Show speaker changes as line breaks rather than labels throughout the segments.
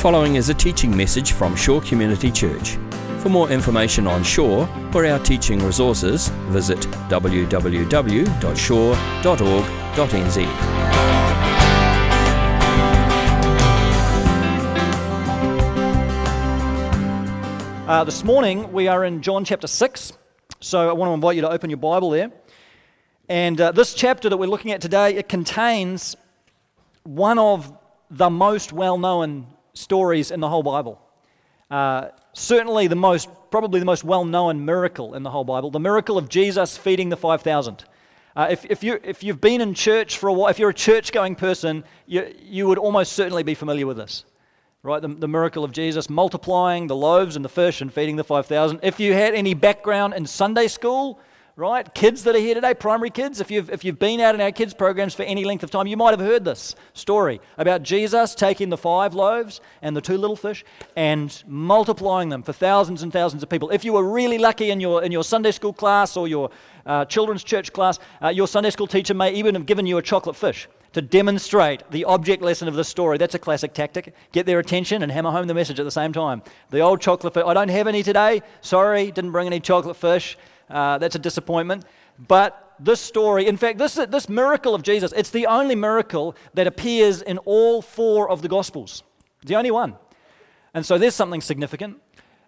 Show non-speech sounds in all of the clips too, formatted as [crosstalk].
following is a teaching message from Shore Community Church. For more information on Shore or our teaching resources, visit www.shore.org.nz.
Uh, this morning we are in John chapter 6, so I want to invite you to open your Bible there. And uh, this chapter that we're looking at today, it contains one of the most well known stories in the whole Bible. Uh, certainly the most, probably the most well known miracle in the whole Bible the miracle of Jesus feeding the 5,000. Uh, if, if, you, if you've been in church for a while, if you're a church going person, you, you would almost certainly be familiar with this. Right? The, the miracle of Jesus multiplying the loaves and the fish and feeding the 5,000. If you had any background in Sunday school, right? Kids that are here today, primary kids, if you've, if you've been out in our kids' programs for any length of time, you might have heard this story about Jesus taking the five loaves and the two little fish and multiplying them for thousands and thousands of people. If you were really lucky in your, in your Sunday school class or your uh, children's church class, uh, your Sunday school teacher may even have given you a chocolate fish to demonstrate the object lesson of the story. That's a classic tactic. Get their attention and hammer home the message at the same time. The old chocolate fish. I don't have any today. Sorry, didn't bring any chocolate fish. Uh, that's a disappointment. But this story, in fact, this, this miracle of Jesus, it's the only miracle that appears in all four of the Gospels. The only one. And so there's something significant.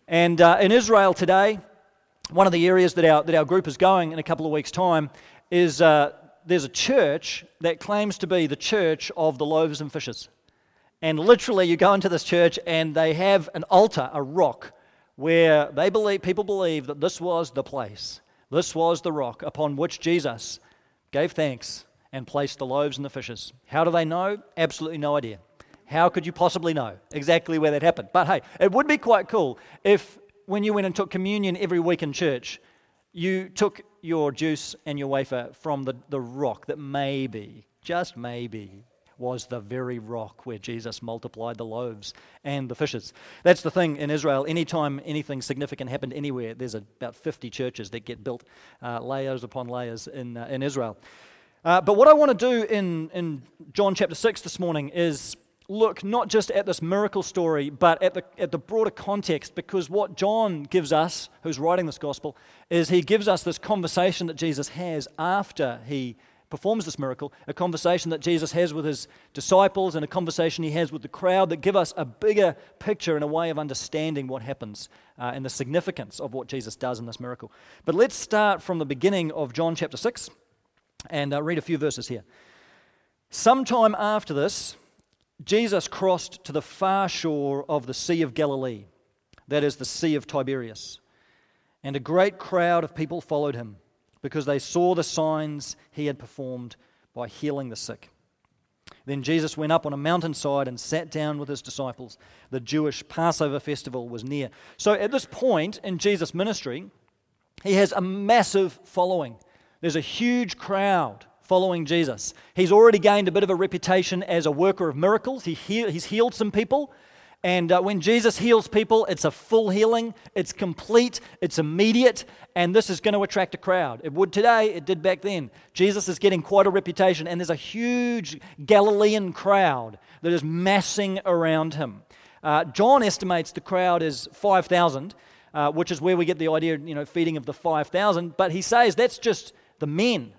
And uh, in Israel today, one of the areas that our, that our group is going in a couple of weeks' time is uh, there's a church that claims to be the church of the loaves and fishes. And literally, you go into this church and they have an altar, a rock, where they believe, people believe that this was the place, this was the rock upon which Jesus gave thanks and placed the loaves and the fishes. How do they know? Absolutely no idea. How could you possibly know exactly where that happened? But hey, it would be quite cool if when you went and took communion every week in church, you took your juice and your wafer from the, the rock that maybe, just maybe, was the very rock where Jesus multiplied the loaves and the fishes. That's the thing in Israel. Anytime anything significant happened anywhere, there's about 50 churches that get built, uh, layers upon layers in, uh, in Israel. Uh, but what I want to do in, in John chapter 6 this morning is look not just at this miracle story, but at the, at the broader context, because what John gives us, who's writing this gospel, is he gives us this conversation that Jesus has after he performs this miracle, a conversation that Jesus has with his disciples and a conversation he has with the crowd that give us a bigger picture and a way of understanding what happens uh, and the significance of what Jesus does in this miracle. But let's start from the beginning of John chapter 6 and uh, read a few verses here. Sometime after this, Jesus crossed to the far shore of the Sea of Galilee, that is, the Sea of Tiberias, and a great crowd of people followed him because they saw the signs he had performed by healing the sick. Then Jesus went up on a mountainside and sat down with his disciples. The Jewish Passover festival was near. So at this point in Jesus' ministry, he has a massive following. There's a huge crowd following Jesus. He's already gained a bit of a reputation as a worker of miracles. He he's healed some people. And uh, when Jesus heals people, it's a full healing, it's complete, it's immediate, and this is going to attract a crowd. It would today, it did back then. Jesus is getting quite a reputation, and there's a huge Galilean crowd that is massing around him. Uh, John estimates the crowd is 5,000, uh, which is where we get the idea, you know, feeding of the 5,000, but he says that's just the men.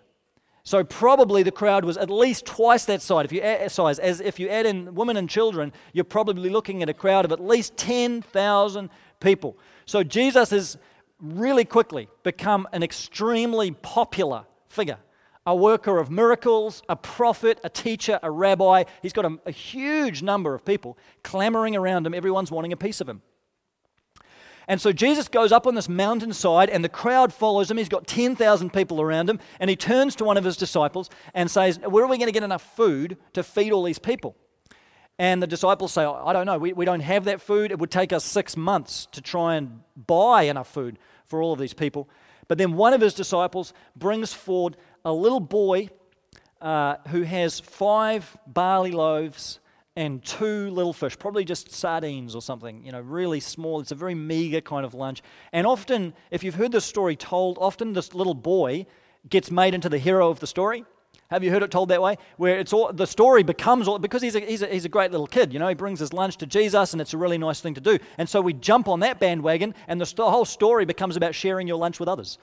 So probably the crowd was at least twice that size. If you add, size, as if you add in women and children, you're probably looking at a crowd of at least 10,000 people. So Jesus has really quickly become an extremely popular figure. A worker of miracles, a prophet, a teacher, a rabbi. He's got a, a huge number of people clamoring around him. Everyone's wanting a piece of him. And so Jesus goes up on this mountainside, and the crowd follows him. He's got 10,000 people around him, and he turns to one of his disciples and says, Where are we going to get enough food to feed all these people? And the disciples say, I don't know, we, we don't have that food. It would take us six months to try and buy enough food for all of these people. But then one of his disciples brings forward a little boy uh, who has five barley loaves and two little fish, probably just sardines or something, you know, really small. It's a very meager kind of lunch. And often, if you've heard this story told, often this little boy gets made into the hero of the story. Have you heard it told that way? Where it's all the story becomes all because he's a, he's a, he's a great little kid. You know, he brings his lunch to Jesus, and it's a really nice thing to do. And so we jump on that bandwagon, and the, the whole story becomes about sharing your lunch with others.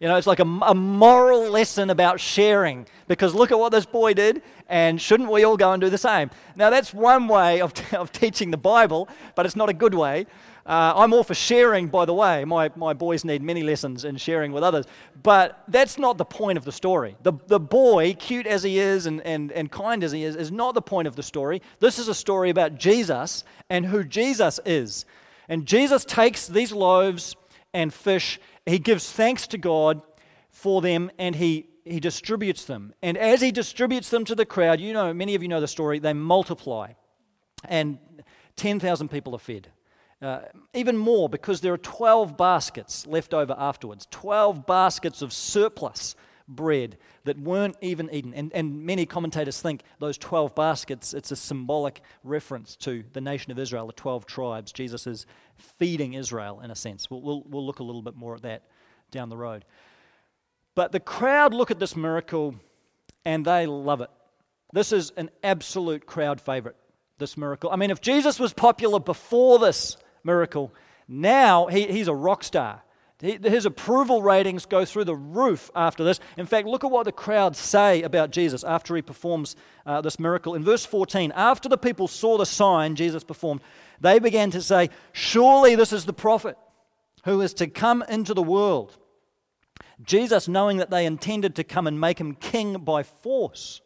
You know, it's like a, a, moral lesson about sharing because look at what this boy did, and shouldn't we all go and do the same? Now, that's one way of, [laughs] of teaching the Bible, but it's not a good way. Uh, I'm all for sharing, by the way. My, my boys need many lessons in sharing with others. But that's not the point of the story. The, the boy, cute as he is and, and, and kind as he is, is not the point of the story. This is a story about Jesus and who Jesus is. And Jesus takes these loaves and fish, he gives thanks to God for them, and he, he distributes them. And as he distributes them to the crowd, you know, many of you know the story, they multiply. And 10,000 people are fed. Uh, even more because there are 12 baskets left over afterwards. 12 baskets of surplus bread that weren't even eaten. And, and many commentators think those 12 baskets, it's a symbolic reference to the nation of Israel, the 12 tribes. Jesus is feeding Israel in a sense. We'll, we'll, we'll look a little bit more at that down the road. But the crowd look at this miracle and they love it. This is an absolute crowd favorite, this miracle. I mean, if Jesus was popular before this, miracle. Now he, he's a rock star. His approval ratings go through the roof after this. In fact, look at what the crowd say about Jesus after he performs uh, this miracle. In verse 14, after the people saw the sign Jesus performed, they began to say, Surely this is the prophet who is to come into the world. Jesus, knowing that they intended to come and make him king by force,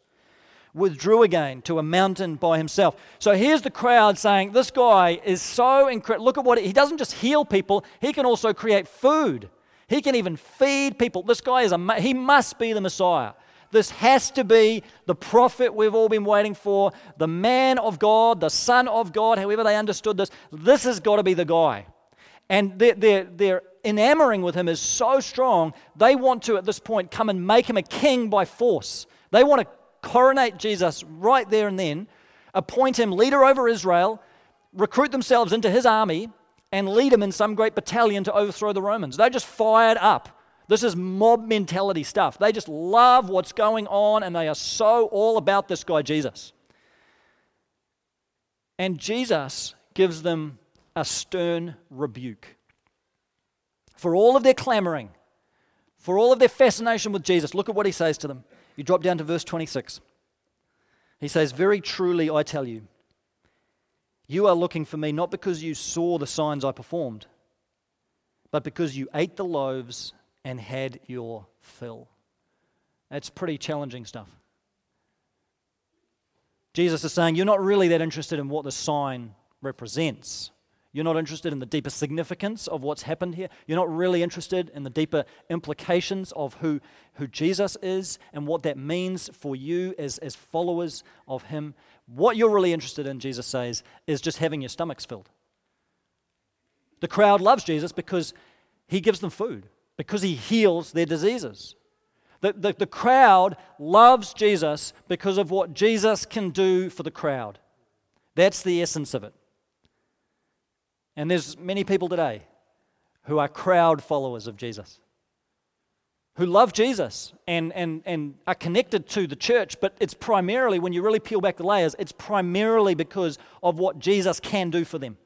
withdrew again to a mountain by himself. So here's the crowd saying, This guy is so incredible. Look at what he, he doesn't just heal people, he can also create food. He can even feed people. This guy is a, he must be the Messiah. This has to be the prophet we've all been waiting for, the man of God, the son of God, however they understood this. This has got to be the guy. And their, their, their enamoring with him is so strong, they want to, at this point, come and make him a king by force. They want to coronate Jesus right there and then, appoint him leader over Israel, recruit themselves into his army, and lead him in some great battalion to overthrow the Romans. They're just fired up. This is mob mentality stuff. They just love what's going on and they are so all about this guy, Jesus. And Jesus gives them a stern rebuke. For all of their clamoring, for all of their fascination with Jesus, look at what he says to them. You drop down to verse 26. He says, Very truly I tell you, you are looking for me not because you saw the signs I performed, but because you ate the loaves and had your fill. That's pretty challenging stuff. Jesus is saying, You're not really that interested in what the sign represents. You're not interested in the deeper significance of what's happened here. You're not really interested in the deeper implications of who, who Jesus is and what that means for you as, as followers of Him. What you're really interested in, Jesus says, is just having your stomachs filled. The crowd loves Jesus because He gives them food, because He heals their diseases. The, the, the crowd loves Jesus because of what Jesus can do for the crowd. That's the essence of it. And there's many people today who are crowd followers of Jesus, who love Jesus and, and, and are connected to the church, but it's primarily, when you really peel back the layers, it's primarily because of what Jesus can do for them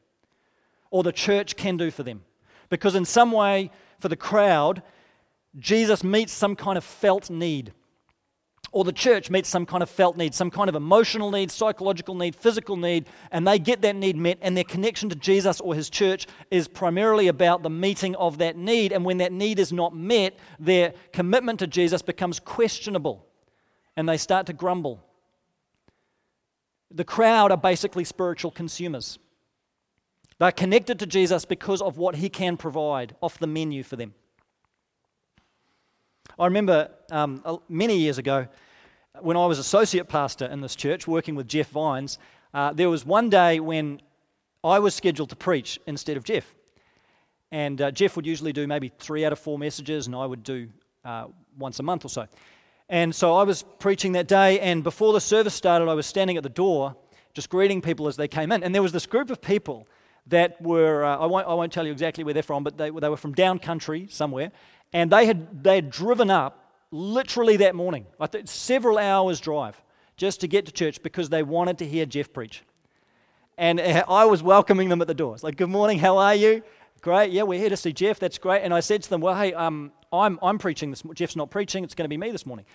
or the church can do for them. Because in some way, for the crowd, Jesus meets some kind of felt need or the church meets some kind of felt need, some kind of emotional need, psychological need, physical need, and they get that need met, and their connection to Jesus or his church is primarily about the meeting of that need. And when that need is not met, their commitment to Jesus becomes questionable, and they start to grumble. The crowd are basically spiritual consumers. They're connected to Jesus because of what he can provide off the menu for them. I remember um, many years ago when I was associate pastor in this church working with Jeff Vines, uh, there was one day when I was scheduled to preach instead of Jeff. And uh, Jeff would usually do maybe three out of four messages, and I would do uh, once a month or so. And so I was preaching that day, and before the service started, I was standing at the door just greeting people as they came in. And there was this group of people that were, uh, I, won't, I won't tell you exactly where they're from, but they, they were from down country somewhere, and they had, they had driven up literally that morning, think several hours drive just to get to church because they wanted to hear Jeff preach. And uh, I was welcoming them at the doors. Like, good morning, how are you? Great, yeah, we're here to see Jeff, that's great. And I said to them, well, hey, um, I'm, I'm preaching this, Jeff's not preaching, it's going to be me this morning.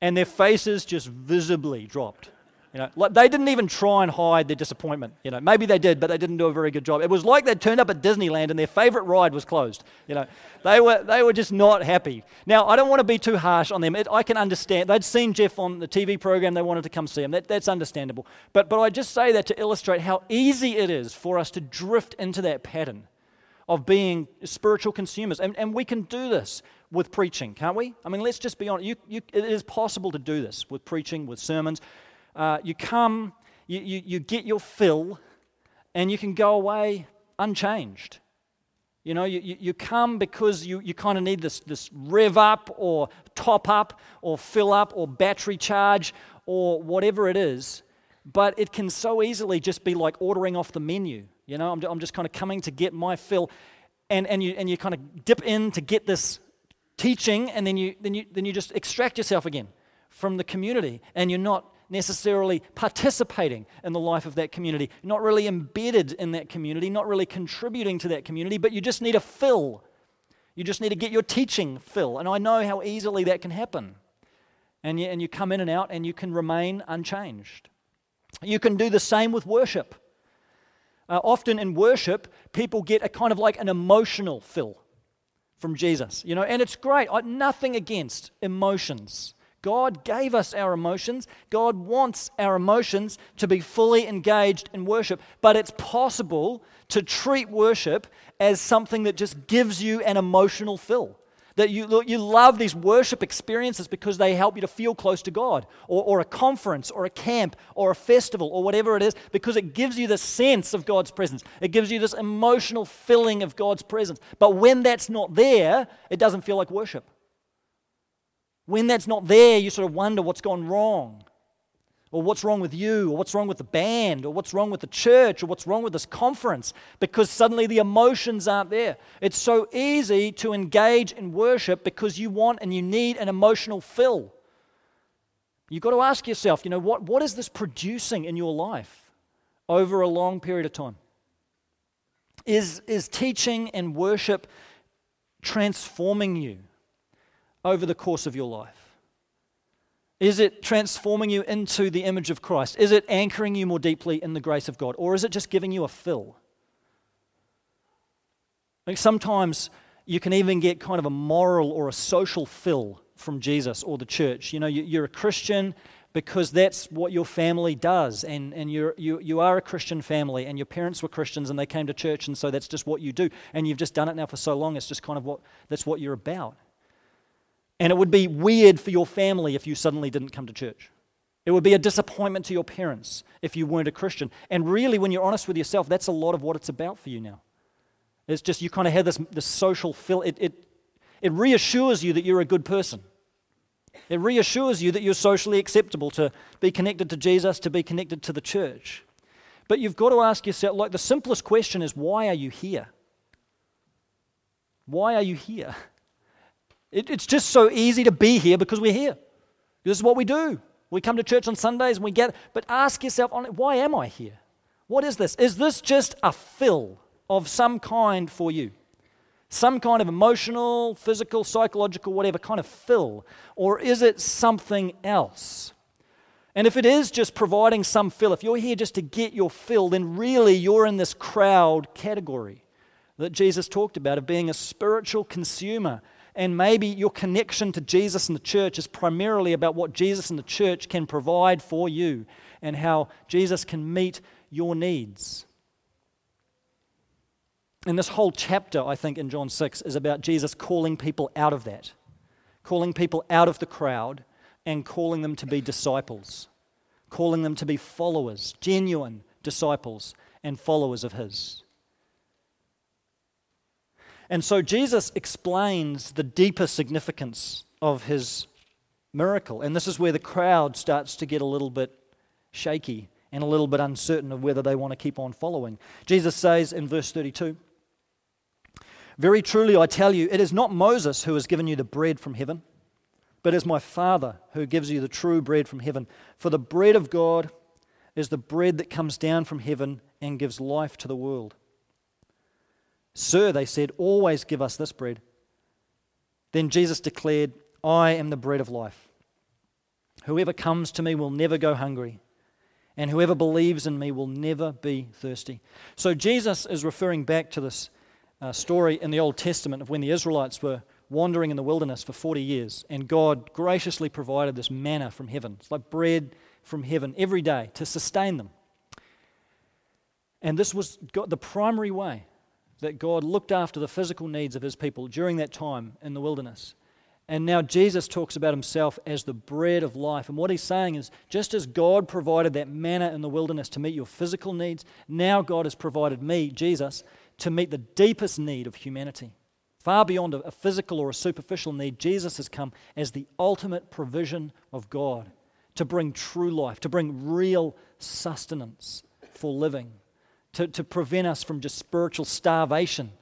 And their faces just visibly dropped. You know, like they didn't even try and hide their disappointment. You know, maybe they did, but they didn't do a very good job. It was like they'd turned up at Disneyland and their favorite ride was closed. You know, they were they were just not happy. Now, I don't want to be too harsh on them. It, I can understand. They'd seen Jeff on the TV program. They wanted to come see him. That, that's understandable. But but I just say that to illustrate how easy it is for us to drift into that pattern of being spiritual consumers, and, and we can do this with preaching, can't we? I mean, let's just be honest. You, you, it is possible to do this with preaching, with sermons. Uh, you come, you, you, you get your fill, and you can go away unchanged. You know, you, you come because you, you kind of need this, this rev up or top up or fill up or battery charge or whatever it is. But it can so easily just be like ordering off the menu. You know, I'm, I'm just kind of coming to get my fill. And, and, you, and you kind of dip in to get this teaching, and then you, then, you, then you just extract yourself again from the community. And you're not necessarily participating in the life of that community, not really embedded in that community, not really contributing to that community, but you just need a fill. You just need to get your teaching fill. And I know how easily that can happen. And you, and you come in and out and you can remain unchanged. You can do the same with worship. Uh, often in worship, people get a kind of like an emotional fill from Jesus, you know, and it's great. I, nothing against emotions. God gave us our emotions. God wants our emotions to be fully engaged in worship. But it's possible to treat worship as something that just gives you an emotional fill. That you, you love these worship experiences because they help you to feel close to God, or, or a conference, or a camp, or a festival, or whatever it is, because it gives you the sense of God's presence. It gives you this emotional filling of God's presence. But when that's not there, it doesn't feel like worship. When that's not there, you sort of wonder what's gone wrong, or what's wrong with you, or what's wrong with the band, or what's wrong with the church, or what's wrong with this conference, because suddenly the emotions aren't there. It's so easy to engage in worship because you want and you need an emotional fill. You've got to ask yourself, you know, what, what is this producing in your life over a long period of time? Is, is teaching and worship transforming you? Over the course of your life? Is it transforming you into the image of Christ? Is it anchoring you more deeply in the grace of God? Or is it just giving you a fill? Like sometimes you can even get kind of a moral or a social fill from Jesus or the church. You know, you're a Christian because that's what your family does, and, and you're, you, you are a Christian family, and your parents were Christians and they came to church, and so that's just what you do. And you've just done it now for so long, it's just kind of what that's what you're about. And it would be weird for your family if you suddenly didn't come to church. It would be a disappointment to your parents if you weren't a Christian. And really, when you're honest with yourself, that's a lot of what it's about for you now. It's just you kind of have this, this social feel. It, it, it reassures you that you're a good person. It reassures you that you're socially acceptable to be connected to Jesus, to be connected to the church. But you've got to ask yourself like, the simplest question is why are you here? Why are you here? It, it's just so easy to be here because we're here. This is what we do. We come to church on Sundays and we get, but ask yourself, why am I here? What is this? Is this just a fill of some kind for you? Some kind of emotional, physical, psychological, whatever kind of fill? Or is it something else? And if it is just providing some fill, if you're here just to get your fill, then really you're in this crowd category that Jesus talked about of being a spiritual consumer and maybe your connection to Jesus and the church is primarily about what Jesus and the church can provide for you and how Jesus can meet your needs. And this whole chapter, I think, in John 6 is about Jesus calling people out of that, calling people out of the crowd and calling them to be disciples, calling them to be followers, genuine disciples and followers of His. And so Jesus explains the deeper significance of his miracle. And this is where the crowd starts to get a little bit shaky and a little bit uncertain of whether they want to keep on following. Jesus says in verse 32 Very truly I tell you, it is not Moses who has given you the bread from heaven, but as my Father who gives you the true bread from heaven. For the bread of God is the bread that comes down from heaven and gives life to the world. Sir, they said, always give us this bread. Then Jesus declared, I am the bread of life. Whoever comes to me will never go hungry, and whoever believes in me will never be thirsty. So Jesus is referring back to this uh, story in the Old Testament of when the Israelites were wandering in the wilderness for 40 years, and God graciously provided this manna from heaven. It's like bread from heaven every day to sustain them. And this was the primary way that God looked after the physical needs of his people during that time in the wilderness. And now Jesus talks about himself as the bread of life. And what he's saying is just as God provided that manna in the wilderness to meet your physical needs, now God has provided me, Jesus, to meet the deepest need of humanity. Far beyond a physical or a superficial need, Jesus has come as the ultimate provision of God to bring true life, to bring real sustenance for living, to, to prevent us from just spiritual starvation,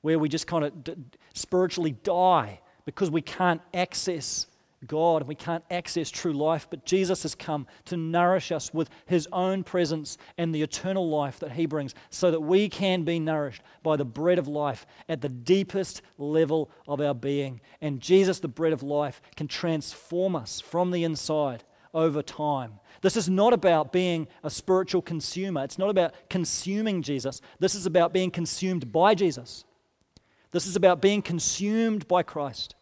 where we just kind of d- spiritually die because we can't access God and we can't access true life. But Jesus has come to nourish us with his own presence and the eternal life that he brings so that we can be nourished by the bread of life at the deepest level of our being. And Jesus, the bread of life, can transform us from the inside over time. This is not about being a spiritual consumer. It's not about consuming Jesus. This is about being consumed by Jesus. This is about being consumed by Christ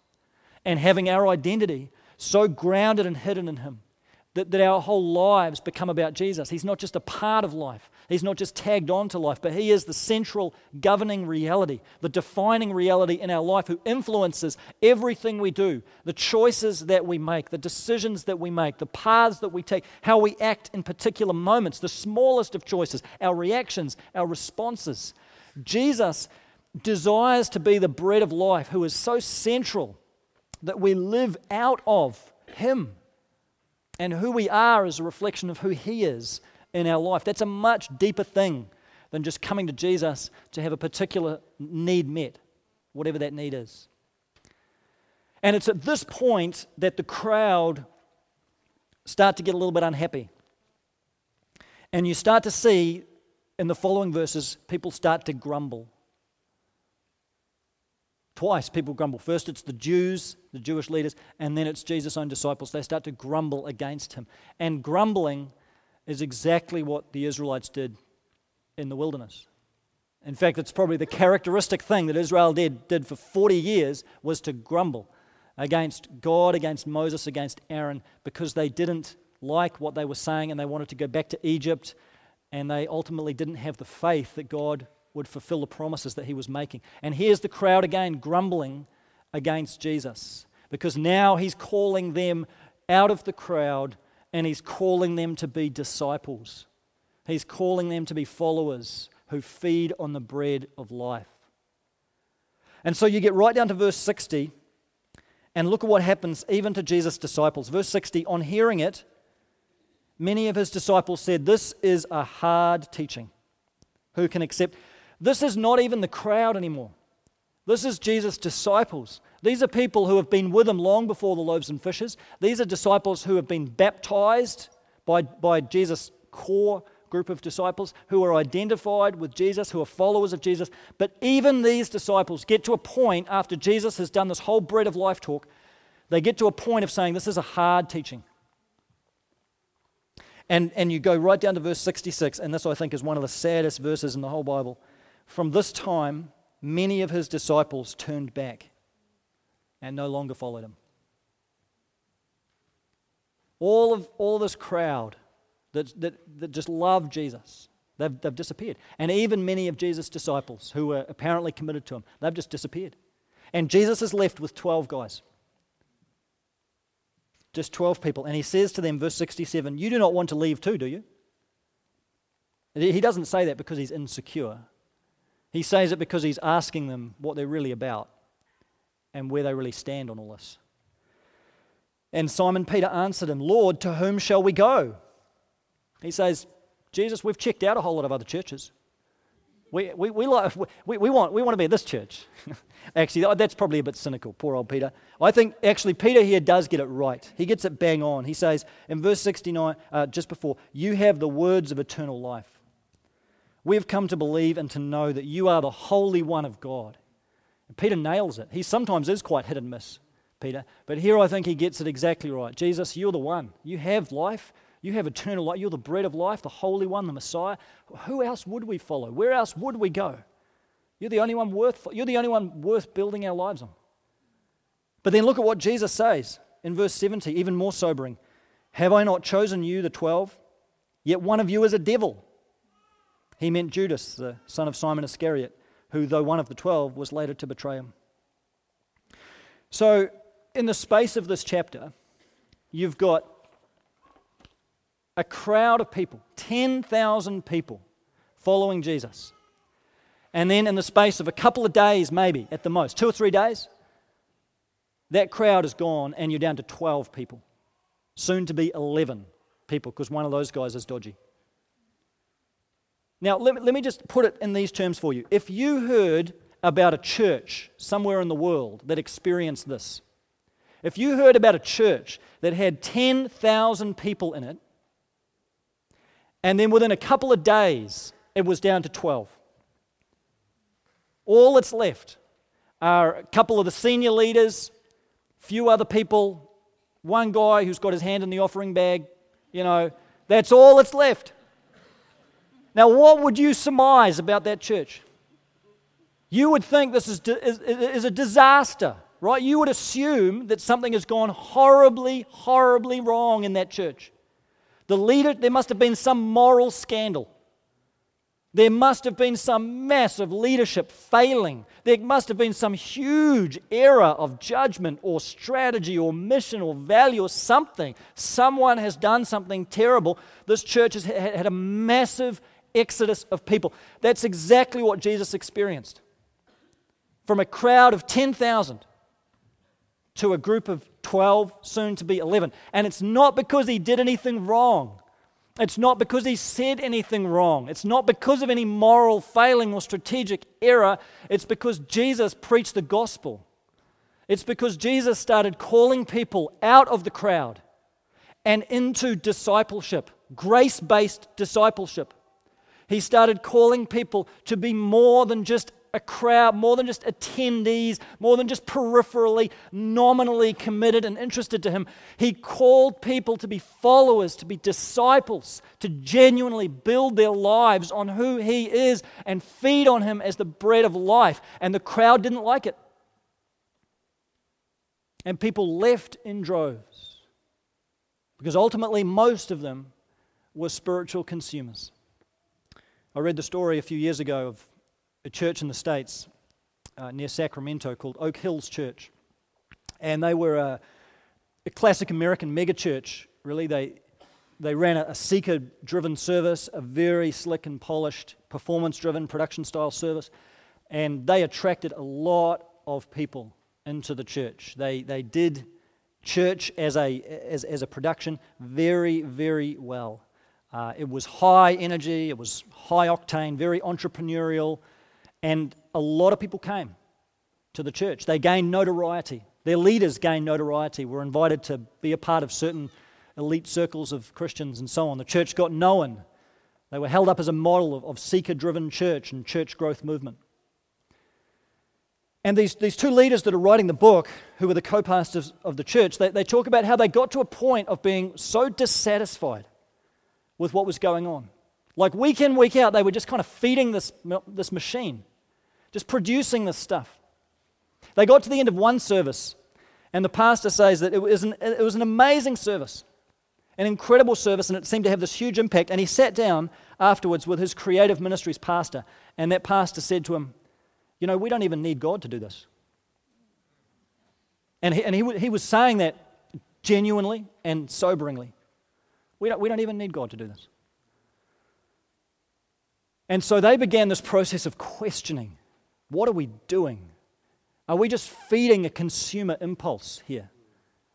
and having our identity so grounded and hidden in Him that, that our whole lives become about Jesus. He's not just a part of life, He's not just tagged on to life, but He is the central governing reality, the defining reality in our life who influences everything we do, the choices that we make, the decisions that we make, the paths that we take, how we act in particular moments, the smallest of choices, our reactions, our responses. Jesus desires to be the bread of life who is so central that we live out of Him and who we are is a reflection of who He is in our life. That's a much deeper thing than just coming to Jesus to have a particular need met, whatever that need is. And it's at this point that the crowd start to get a little bit unhappy. And you start to see in the following verses, people start to grumble. Twice people grumble. First, it's the Jews, the Jewish leaders, and then it's Jesus' own disciples. They start to grumble against him. And grumbling is exactly what the Israelites did in the wilderness. In fact, it's probably the characteristic thing that Israel did, did for 40 years was to grumble against God, against Moses, against Aaron, because they didn't like what they were saying and they wanted to go back to Egypt, and they ultimately didn't have the faith that God would fulfill the promises that he was making. And here's the crowd again grumbling against Jesus because now he's calling them out of the crowd and he's calling them to be disciples. He's calling them to be followers who feed on the bread of life. And so you get right down to verse 60, and look at what happens even to Jesus' disciples. Verse 60 On hearing it, many of his disciples said, This is a hard teaching. Who can accept? This is not even the crowd anymore. This is Jesus' disciples. These are people who have been with him long before the loaves and fishes. These are disciples who have been baptized by, by Jesus' core group of disciples, who are identified with Jesus, who are followers of Jesus. But even these disciples get to a point after Jesus has done this whole bread of life talk, they get to a point of saying, This is a hard teaching. And, and you go right down to verse 66, and this I think is one of the saddest verses in the whole Bible. From this time, many of his disciples turned back and no longer followed him. All of, all of this crowd that, that, that just loved Jesus, they've, they've disappeared. And even many of Jesus' disciples who were apparently committed to him, they've just disappeared. And Jesus is left with 12 guys. Just 12 people. And he says to them, verse 67, You do not want to leave too, do you? He doesn't say that because he's insecure. He says it because he's asking them what they're really about and where they really stand on all this. And Simon Peter answered him, Lord, to whom shall we go? He says, Jesus, we've checked out a whole lot of other churches. We, we, we, like, we, we, want, we want to be at this church. [laughs] actually, that's probably a bit cynical, poor old Peter. I think actually Peter here does get it right. He gets it bang on. He says in verse 69, uh, just before, You have the words of eternal life. We have come to believe and to know that you are the Holy One of God. Peter nails it. He sometimes is quite hit and miss, Peter. But here I think he gets it exactly right. Jesus, you're the one. You have life. You have eternal life. You're the bread of life, the Holy One, the Messiah. Who else would we follow? Where else would we go? You're the only one worth, you're the only one worth building our lives on. But then look at what Jesus says in verse 70, even more sobering. Have I not chosen you, the twelve? Yet one of you is a devil. He meant Judas, the son of Simon Iscariot, who, though one of the twelve, was later to betray him. So, in the space of this chapter, you've got a crowd of people, 10,000 people following Jesus. And then, in the space of a couple of days, maybe at the most, two or three days, that crowd is gone and you're down to 12 people. Soon to be 11 people because one of those guys is dodgy. Now, let me, let me just put it in these terms for you. If you heard about a church somewhere in the world that experienced this, if you heard about a church that had 10,000 people in it, and then within a couple of days, it was down to 12. All that's left are a couple of the senior leaders, few other people, one guy who's got his hand in the offering bag. You know, that's all that's left. Now, what would you surmise about that church? You would think this is, is, is a disaster, right? You would assume that something has gone horribly, horribly wrong in that church. The leader, there must have been some moral scandal. There must have been some massive leadership failing. There must have been some huge error of judgment or strategy or mission or value or something. Someone has done something terrible. This church has had a massive exodus of people. That's exactly what Jesus experienced. From a crowd of 10,000 to a group of 12, soon to be 11. And it's not because he did anything wrong. It's not because he said anything wrong. It's not because of any moral failing or strategic error. It's because Jesus preached the gospel. It's because Jesus started calling people out of the crowd and into discipleship, grace based discipleship. He started calling people to be more than just a crowd, more than just attendees, more than just peripherally, nominally committed and interested to him. He called people to be followers, to be disciples, to genuinely build their lives on who he is and feed on him as the bread of life. And the crowd didn't like it. And people left in droves because ultimately most of them were spiritual consumers. I read the story a few years ago of a church in the States uh, near Sacramento called Oak Hills Church. And they were a, a classic American megachurch, really. They, they ran a, a seeker driven service, a very slick and polished, performance driven production style service. And they attracted a lot of people into the church. They, they did church as a, as, as a production very, very well. Uh, it was high energy, it was high octane, very entrepreneurial, and a lot of people came to the church. They gained notoriety. Their leaders gained notoriety, were invited to be a part of certain elite circles of Christians and so on. The church got known. They were held up as a model of, of seeker driven church and church growth movement. And these, these two leaders that are writing the book, who were the co pastors of the church, they, they talk about how they got to a point of being so dissatisfied with what was going on. Like week in, week out, they were just kind of feeding this, this machine just producing this stuff. They got to the end of one service, and the pastor says that it was an, it was an amazing service, an incredible service, and it seemed to have this huge impact. And he sat down afterwards with his creative ministries pastor, and that pastor said to him, You know, we don't even need God to do this. And he, and he, he was saying that genuinely and soberingly. We don't, we don't even need God to do this. And so they began this process of questioning what are we doing? Are we just feeding a consumer impulse here?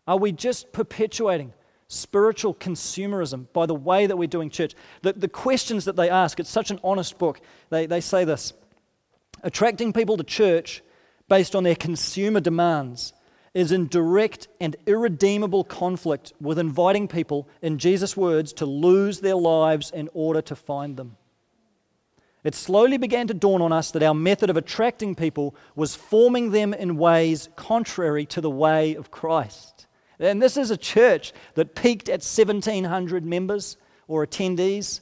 Are we just perpetuating spiritual consumerism by the way that we're doing church. The, the questions that they ask, it's such an honest book. They, they say this attracting people to church based on their consumer demands is in direct and irredeemable conflict with inviting people, in Jesus' words, to lose their lives in order to find them. It slowly began to dawn on us that our method of attracting people was forming them in ways contrary to the way of Christ. And this is a church that peaked at 1,700 members or attendees.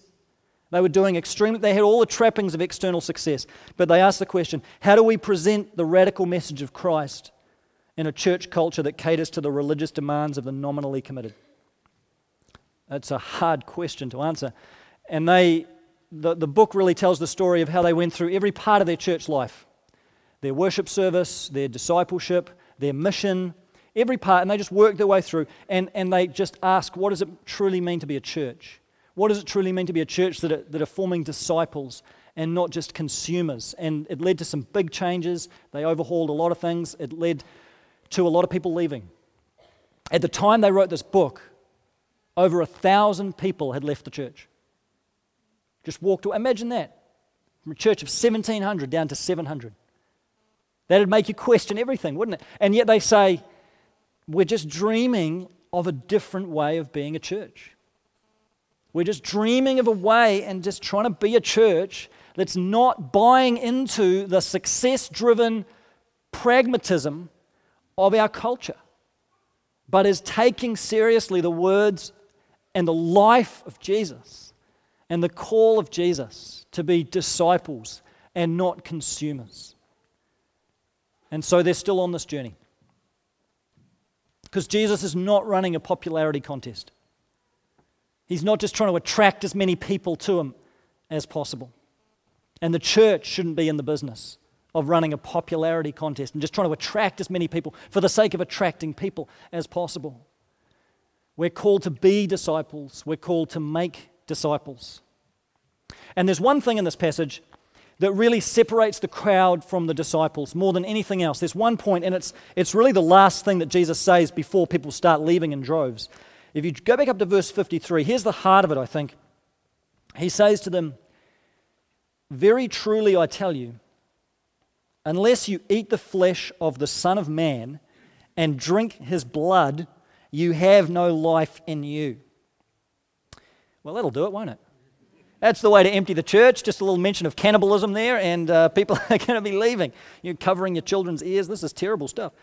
They were doing extremely, they had all the trappings of external success. But they asked the question how do we present the radical message of Christ in a church culture that caters to the religious demands of the nominally committed? That's a hard question to answer. And they, the, the book really tells the story of how they went through every part of their church life their worship service, their discipleship, their mission, every part, and they just worked their way through and, and they just ask, what does it truly mean to be a church? What does it truly mean to be a church that are, that are forming disciples and not just consumers? And it led to some big changes. They overhauled a lot of things. It led to a lot of people leaving. At the time they wrote this book, over a thousand people had left the church. Just walked away. Imagine that. From a church of 1,700 down to 700. That'd make you question everything, wouldn't it? And yet they say, we're just dreaming of a different way of being a church. We're just dreaming of a way and just trying to be a church that's not buying into the success driven pragmatism of our culture, but is taking seriously the words and the life of Jesus and the call of Jesus to be disciples and not consumers. And so they're still on this journey. Because Jesus is not running a popularity contest. He's not just trying to attract as many people to him as possible. And the church shouldn't be in the business of running a popularity contest and just trying to attract as many people for the sake of attracting people as possible. We're called to be disciples, we're called to make disciples. And there's one thing in this passage that really separates the crowd from the disciples more than anything else. There's one point, and it's, it's really the last thing that Jesus says before people start leaving in droves. If you go back up to verse 53, here's the heart of it, I think. He says to them, Very truly I tell you, unless you eat the flesh of the Son of Man and drink his blood, you have no life in you. Well, that'll do it, won't it? That's the way to empty the church. Just a little mention of cannibalism there, and uh, [laughs] people are going to be leaving. You're covering your children's ears. This is terrible stuff.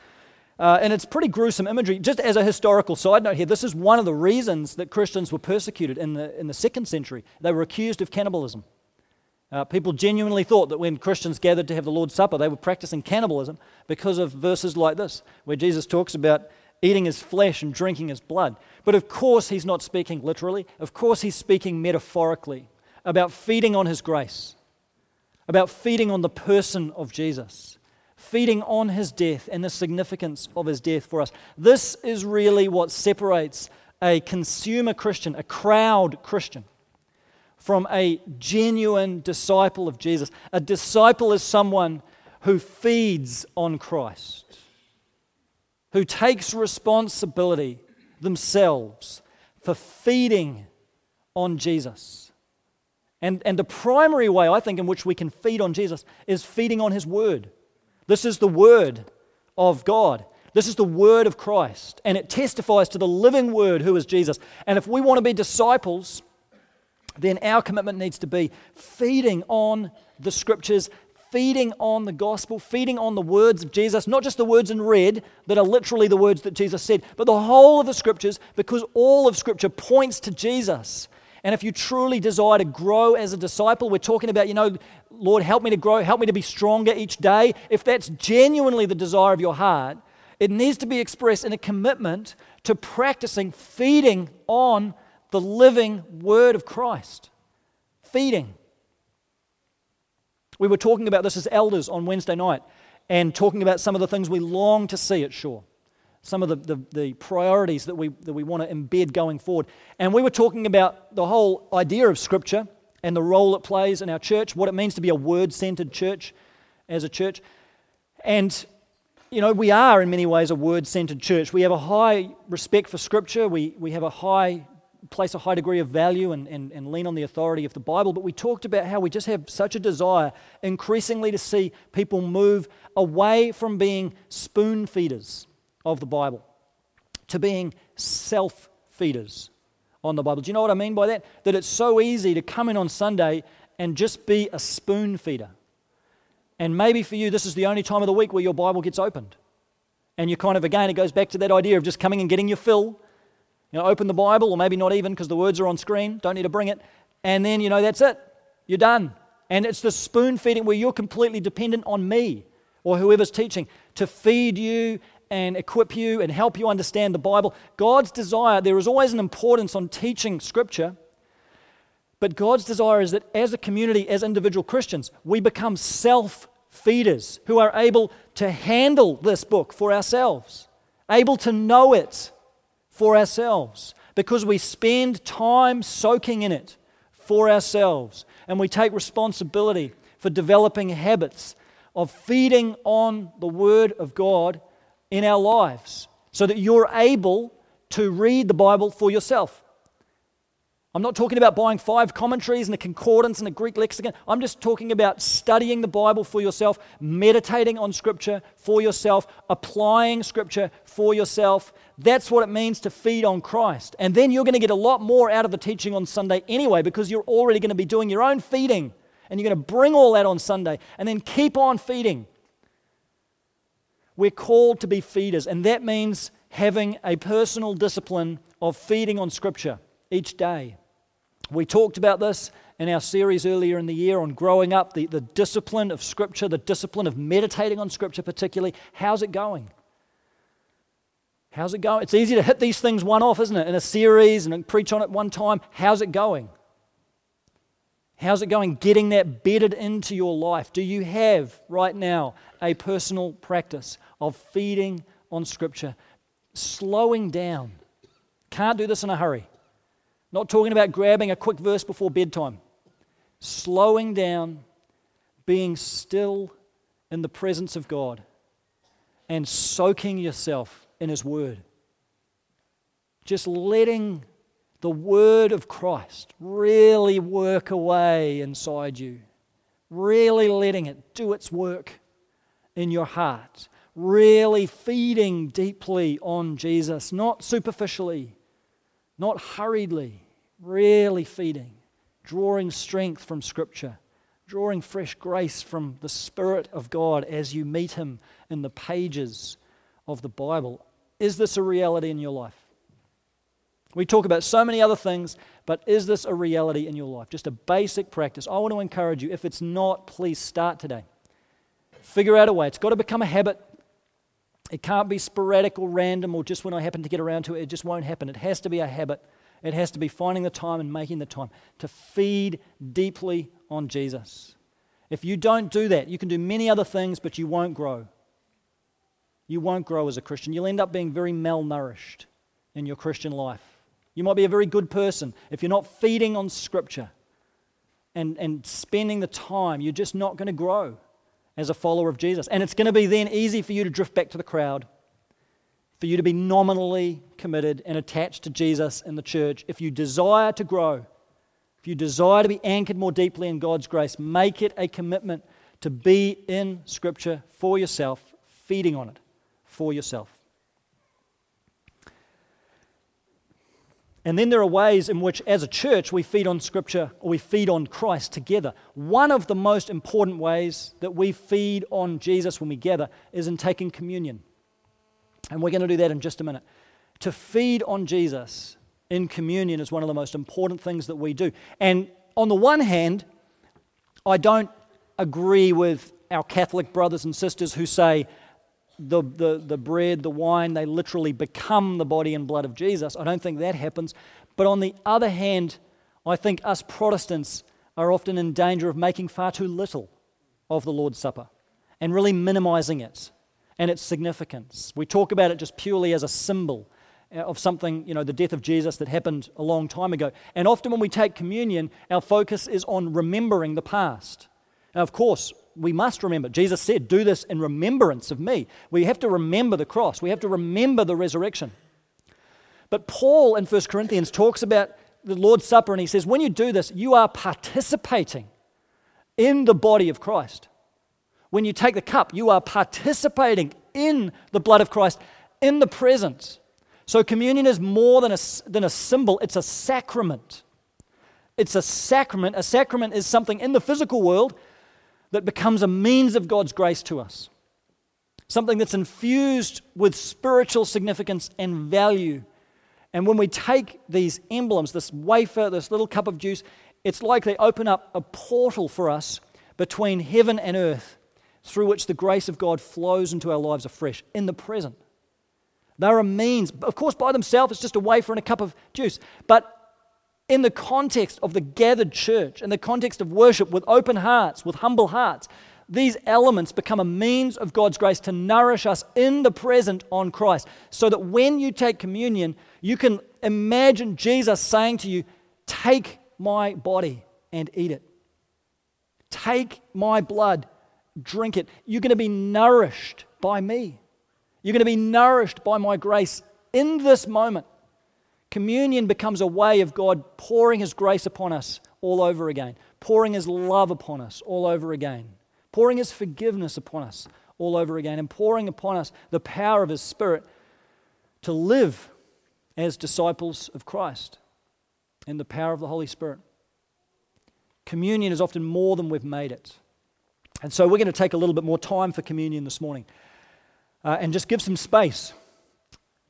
Uh, and it's pretty gruesome imagery. Just as a historical side note here, this is one of the reasons that Christians were persecuted in the, in the second century. They were accused of cannibalism. Uh, people genuinely thought that when Christians gathered to have the Lord's Supper, they were practicing cannibalism because of verses like this, where Jesus talks about eating his flesh and drinking his blood. But of course, he's not speaking literally. Of course, he's speaking metaphorically about feeding on His grace, about feeding on the person of Jesus, feeding on His death and the significance of His death for us. This is really what separates a consumer Christian, a crowd Christian, from a genuine disciple of Jesus. A disciple is someone who feeds on Christ, who takes responsibility themselves for feeding on Jesus. And, and the primary way, I think, in which we can feed on Jesus is feeding on His Word. This is the Word of God. This is the Word of Christ. And it testifies to the living Word who is Jesus. And if we want to be disciples, then our commitment needs to be feeding on the Scriptures, feeding on the gospel, feeding on the words of Jesus, not just the words in red that are literally the words that Jesus said, but the whole of the Scriptures, because all of Scripture points to Jesus. And if you truly desire to grow as a disciple, we're talking about, you know, Lord, help me to grow, help me to be stronger each day. If that's genuinely the desire of your heart, it needs to be expressed in a commitment to practicing feeding on the living Word of Christ. Feeding. We were talking about this as elders on Wednesday night and talking about some of the things we long to see at Shore some of the, the, the, priorities that we, that we want to embed going forward. And we were talking about the whole idea of Scripture and the role it plays in our church, what it means to be a word centered church as a church. And you know, we are in many ways a word centered church. We have a high respect for Scripture, we, we have a high place a high degree of value and, and, and lean on the authority of the Bible, but we talked about how we just have such a desire increasingly to see people move away from being spoon feeders of the Bible to being self feeders on the Bible. Do you know what I mean by that? That it's so easy to come in on Sunday and just be a spoon feeder. And maybe for you, this is the only time of the week where your Bible gets opened. And you kind of, again, it goes back to that idea of just coming and getting your fill. You know, open the Bible, or maybe not even because the words are on screen, don't need to bring it. And then, you know, that's it. You're done. And it's the spoon feeding where you're completely dependent on me or whoever's teaching to feed you and equip you and help you understand the Bible. God's desire, there is always an importance on teaching Scripture, but God's desire is that as a community, as individual Christians, we become self feeders who are able to handle this book for ourselves, able to know it for ourselves, because we spend time soaking in it for ourselves and we take responsibility for developing habits of feeding on the Word of God in our lives so that you're able to read the Bible for yourself. I'm not talking about buying five commentaries and a concordance and a Greek lexicon. I'm just talking about studying the Bible for yourself, meditating on Scripture for yourself, applying Scripture for yourself. That's what it means to feed on Christ. And then you're going to get a lot more out of the teaching on Sunday anyway because you're already going to be doing your own feeding. And you're going to bring all that on Sunday and then keep on feeding. We're called to be feeders, and that means having a personal discipline of feeding on Scripture each day. We talked about this in our series earlier in the year on growing up, the, the discipline of Scripture, the discipline of meditating on Scripture, particularly. How's it going? How's it going? It's easy to hit these things one off, isn't it? In a series and preach on it one time. How's it going? How's it going getting that bedded into your life? Do you have right now a personal practice of feeding on Scripture? Slowing down. Can't do this in a hurry. Not talking about grabbing a quick verse before bedtime. Slowing down, being still in the presence of God, and soaking yourself in His Word. Just letting the Word of Christ really work away inside you. Really letting it do its work in your heart. Really feeding deeply on Jesus, not superficially not hurriedly, really feeding, drawing strength from Scripture, drawing fresh grace from the Spirit of God as you meet Him in the pages of the Bible. Is this a reality in your life? We talk about so many other things, but is this a reality in your life? Just a basic practice. I want to encourage you. If it's not, please start today. Figure out a way. It's got to become a habit. It can't be sporadic or random or just when I happen to get around to it. It just won't happen. It has to be a habit. It has to be finding the time and making the time to feed deeply on Jesus. If you don't do that, you can do many other things, but you won't grow. You won't grow as a Christian. You'll end up being very malnourished in your Christian life. You might be a very good person. If you're not feeding on Scripture and, and spending the time, you're just not going to grow as a follower of Jesus. And it's going to be then easy for you to drift back to the crowd, for you to be nominally committed and attached to Jesus and the church. If you desire to grow, if you desire to be anchored more deeply in God's grace, make it a commitment to be in Scripture for yourself, feeding on it for yourself. And then there are ways in which, as a church, we feed on Scripture or we feed on Christ together. One of the most important ways that we feed on Jesus when we gather is in taking communion. And we're going to do that in just a minute. To feed on Jesus in communion is one of the most important things that we do. And on the one hand, I don't agree with our Catholic brothers and sisters who say, the, the, the bread, the wine, they literally become the body and blood of Jesus. I don't think that happens. But on the other hand, I think us Protestants are often in danger of making far too little of the Lord's Supper and really minimizing it and its significance. We talk about it just purely as a symbol uh, of something, you know, the death of Jesus that happened a long time ago. And often when we take communion, our focus is on remembering the past. Now, of course, we must remember. Jesus said, Do this in remembrance of me. We have to remember the cross, we have to remember the resurrection. But Paul in 1 Corinthians talks about the Lord's Supper and he says, When you do this, you are participating in the body of Christ. When you take the cup, you are participating in the blood of Christ in the presence. So communion is more than a, than a symbol, it's a sacrament. It's a sacrament. A sacrament is something in the physical world that becomes a means of God's grace to us. Something that's infused with spiritual significance and value. And when we take these emblems, this wafer, this little cup of juice, it's like they open up a portal for us between heaven and earth through which the grace of God flows into our lives afresh in the present. They're a means. Of course, by themselves, it's just a wafer and a cup of juice. But in the context of the gathered church, in the context of worship with open hearts, with humble hearts, these elements become a means of God's grace to nourish us in the present on Christ. So that when you take communion, you can imagine Jesus saying to you, Take my body and eat it. Take my blood, drink it. You're going to be nourished by me. You're going to be nourished by my grace in this moment. Communion becomes a way of God pouring His grace upon us all over again, pouring His love upon us all over again, pouring His forgiveness upon us all over again, and pouring upon us the power of His Spirit to live as disciples of Christ in the power of the Holy Spirit. Communion is often more than we've made it. And so we're going to take a little bit more time for communion this morning uh, and just give some space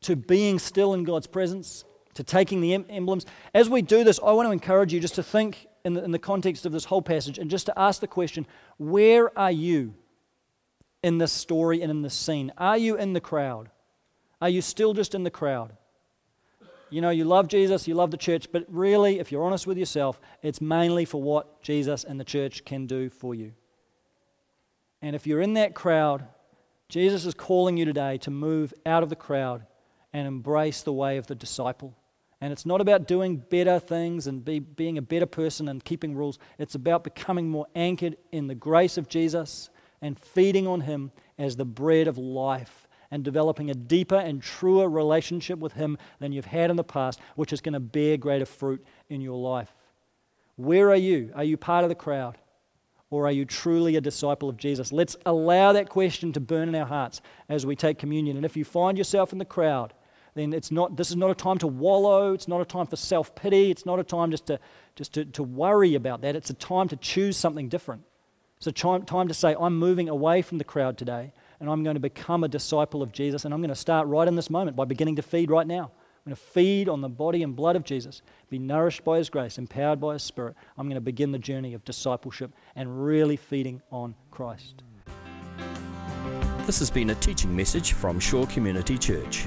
to being still in God's presence to taking the emblems. As we do this, I want to encourage you just to think in the, in the context of this whole passage and just to ask the question where are you in this story and in this scene? Are you in the crowd? Are you still just in the crowd? You know, you love Jesus, you love the church, but really, if you're honest with yourself, it's mainly for what Jesus and the church can do for you. And if you're in that crowd, Jesus is calling you today to move out of the crowd and embrace the way of the disciple. And it's not about doing better things and be, being a better person and keeping rules. It's about becoming more anchored in the grace of Jesus and feeding on Him as the bread of life and developing a deeper and truer relationship with Him than you've had in the past, which is going to bear greater fruit in your life. Where are you? Are you part of the crowd? Or are you truly a disciple of Jesus? Let's allow that question to burn in our hearts as we take communion. And if you find yourself in the crowd, then it's not, this is not a time to wallow. It's not a time for self pity. It's not a time just, to, just to, to worry about that. It's a time to choose something different. It's a time, time to say, I'm moving away from the crowd today and I'm going to become a disciple of Jesus. And I'm going to start right in this moment by beginning to feed right now. I'm going to feed on the body and blood of Jesus, be nourished by His grace, empowered by His Spirit. I'm going to begin the journey of discipleship and really feeding on Christ.
This has been a teaching message from Shore Community Church.